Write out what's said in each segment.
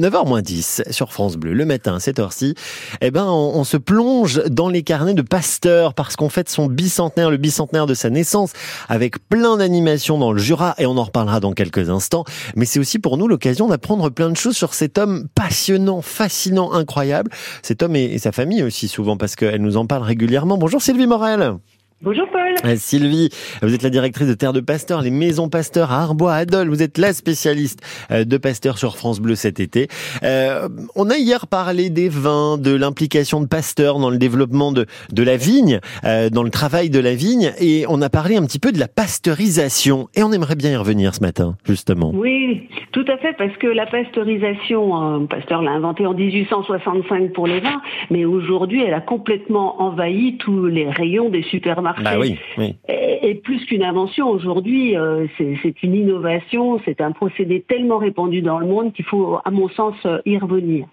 9h10 sur France Bleu, le matin à cette heure-ci, eh ben, on, se plonge dans les carnets de Pasteur parce qu'on fête son bicentenaire, le bicentenaire de sa naissance, avec plein d'animations dans le Jura et on en reparlera dans quelques instants. Mais c'est aussi pour nous l'occasion d'apprendre plein de choses sur cet homme passionnant, fascinant, incroyable. Cet homme et, et sa famille aussi souvent parce qu'elle nous en parle régulièrement. Bonjour Sylvie Morel. Bonjour Paul. Euh, Sylvie, vous êtes la directrice de Terre de Pasteur, les maisons Pasteur à Arbois, à Dole. Vous êtes la spécialiste euh, de Pasteur sur France Bleu cet été. Euh, on a hier parlé des vins, de l'implication de Pasteur dans le développement de, de la vigne, dans le travail de la vigne, et on a parlé un petit peu de la pasteurisation. Et on aimerait bien y revenir ce matin, justement. Oui, tout à fait, parce que la pasteurisation, Pasteur l'a inventée en 1865 pour les vins, mais aujourd'hui, elle a complètement envahi tous les rayons des supermarchés bah oui, Et, plus qu'une invention, aujourd'hui, euh, c'est une innovation, c'est un procédé tellement répandu dans le monde qu'il faut, à mon sens, y revenir.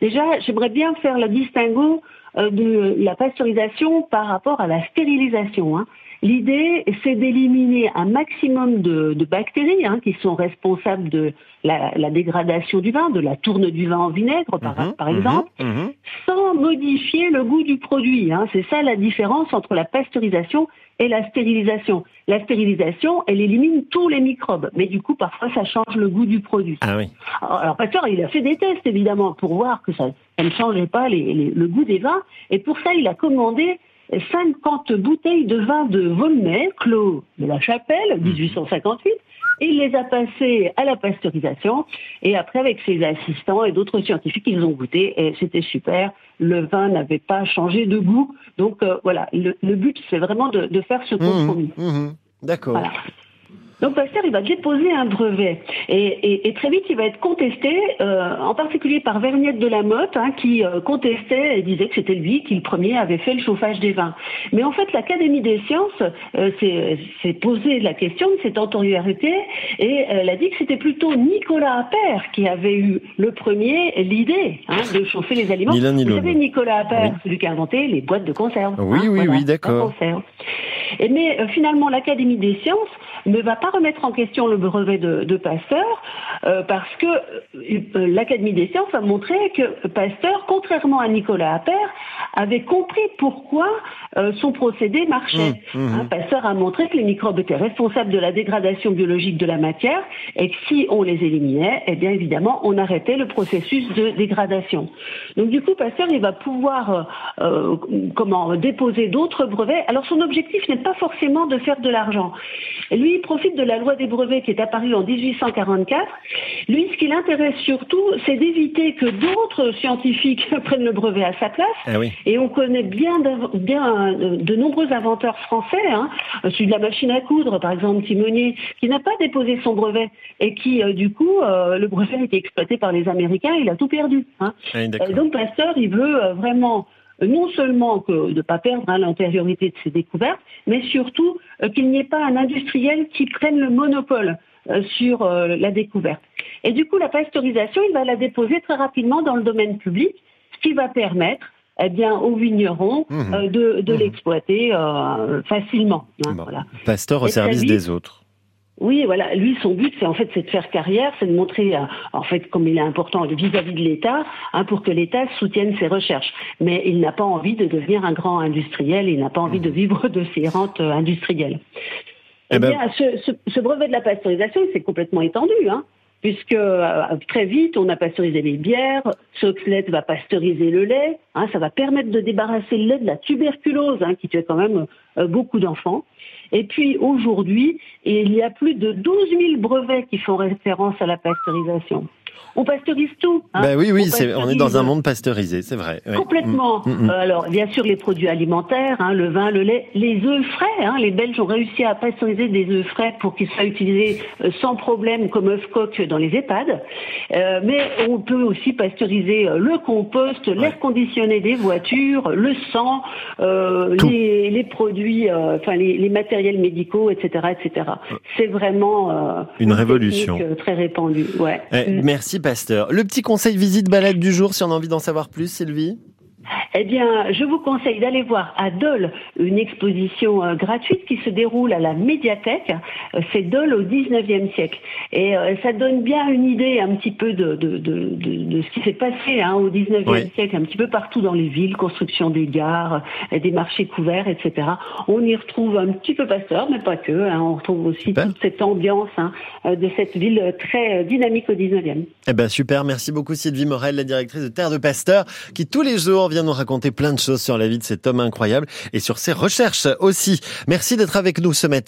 Déjà, j'aimerais bien faire le distinguo euh, de la pasteurisation par rapport à la stérilisation. Hein. L'idée, c'est d'éliminer un maximum de, bactéries hein, qui sont responsables de la, dégradation du vin, de la tourne du vin en vinaigre, par, mhm, mhm, exemple, mhm. sans modifier le goût du produit. Hein. C'est ça la différence entre la pasteurisation et la stérilisation. La stérilisation, elle élimine tous les microbes, mais du coup, parfois, ça change le goût du produit. Ah oui. Alors, Pasteur, il a fait des tests, évidemment, pour voir que ça, ne changeait pas le goût des vins, et pour ça, il a commandé 50 bouteilles de vin de Volnay, Clos de la Chapelle, 1858. Il les a passées à la pasteurisation et après avec ses assistants et d'autres scientifiques, ils ont goûté et c'était super. Le vin n'avait pas changé de goût. Donc euh, voilà, le, but c'est vraiment de, faire ce mmh, compromis. Mmh, D'accord. Donc Pasteur, il va déposer un brevet et, très vite, il va être contesté, euh, en particulier par Verniette de la Motte, hein, qui euh, contestait et disait que c'était lui qui le premier avait fait le chauffage des vins. Mais en fait, l'Académie des sciences euh, s'est posé la question de cette antériorité et elle a dit que c'était plutôt Nicolas Appert qui avait eu le premier l'idée hein, de chauffer les aliments. Ni ni Vous savez, Nicolas Appert, celui qui a inventé les boîtes de conserve. Oui, hein, oui, oui, d'accord. Mais finalement, l'Académie des sciences ne va pas remettre en question le brevet de, Pasteur euh, parce que euh, l'Académie des sciences a montré que Pasteur, contrairement à Nicolas Appert, avait compris pourquoi euh, son procédé marchait. Mmh, mmh. Hein, Pasteur a montré que les microbes étaient responsables de la dégradation biologique de la matière et que si on les éliminait, eh bien évidemment, on arrêtait le processus de dégradation. Donc du coup, Pasteur, il va pouvoir comment déposer d'autres brevets. Alors son objectif n'est pas forcément de faire de l'argent. Lui, il profite de la loi des brevets qui est apparue en 1844. Lui, ce qui l'intéresse surtout, c'est d'éviter que d'autres scientifiques prennent le brevet à sa place. Ah Et on connaît bien, bien de nombreux inventeurs français, hein, celui de la machine à coudre, par exemple, Timonier, qui n'a pas déposé son brevet et qui, euh, du coup, euh, le brevet a été exploité par les Américains, il a tout perdu. Hein. Ah donc Pasteur, il veut euh, vraiment non seulement que de ne pas perdre hein, l'antériorité de ses découvertes, mais surtout euh, qu'il n'y ait pas un industriel qui prenne le monopole euh, sur euh, la découverte. Et du coup, la pasteurisation, il va la déposer très rapidement dans le domaine public, ce qui va permettre eh bien, aux vignerons mmh. de, mmh. l'exploiter facilement. Hein, Pasteur au service des autres. Oui, voilà. Lui, son but, c'est en fait, c'est de faire carrière, c'est de montrer, euh, en fait, comme il est important vis-à-vis de l'État, hein, pour que l'État soutienne ses recherches. Mais il n'a pas envie de devenir un grand industriel, il n'a pas envie de vivre de ses rentes euh, industrielles. Eh, eh ben bien, ce, brevet de la pasteurisation, c'est complètement étendu, hein, puisque euh, très vite, on a pasteurisé les bières, Soxlet va pasteuriser le lait, hein, ça va permettre de débarrasser le lait de la tuberculose, qui tue quand même beaucoup d'enfants. Et puis aujourd'hui, il y a plus de 12 000 brevets qui font référence à la pasteurisation on pasteurise tout. Hein. Ben oui, oui, on, est dans un monde pasteurisé, c'est vrai. Complètement. Mm, mm, mm. Euh, alors, bien sûr, les produits alimentaires, hein, le vin, le lait, les œufs frais. Hein, les Belges ont réussi à pasteuriser des œufs frais pour qu'ils soient utilisés euh, sans problème comme œufs coq dans les EHPAD. Euh, mais on peut aussi pasteuriser le compost, l'air conditionné des voitures, le sang, les, produits, enfin les, matériels médicaux, etc., etc. C'est vraiment une, révolution très répandue. Ouais. Eh, merci Pasteur. Le petit conseil visite balade du jour, si on a envie d'en savoir plus, Sylvie? Eh bien, je vous conseille d'aller voir à Dole une exposition euh, gratuite qui se déroule à la médiathèque. Euh, c'est Dole au 19e siècle. Et euh, ça donne bien une idée un petit peu de, de, de, de ce qui s'est passé hein, au 19e siècle, un petit peu partout dans les villes, construction des gares, des marchés couverts, etc. On y retrouve un petit peu Pasteur, mais pas que. Hein. On retrouve aussi toute cette ambiance hein, de cette ville très dynamique au 19e. Eh ben super, merci beaucoup Sylvie Morel, la directrice de Terre de Pasteur, qui tous les jours vient nous raconter plein de choses sur la vie de cet homme incroyable et sur ses recherches aussi. Merci d'être avec nous ce matin.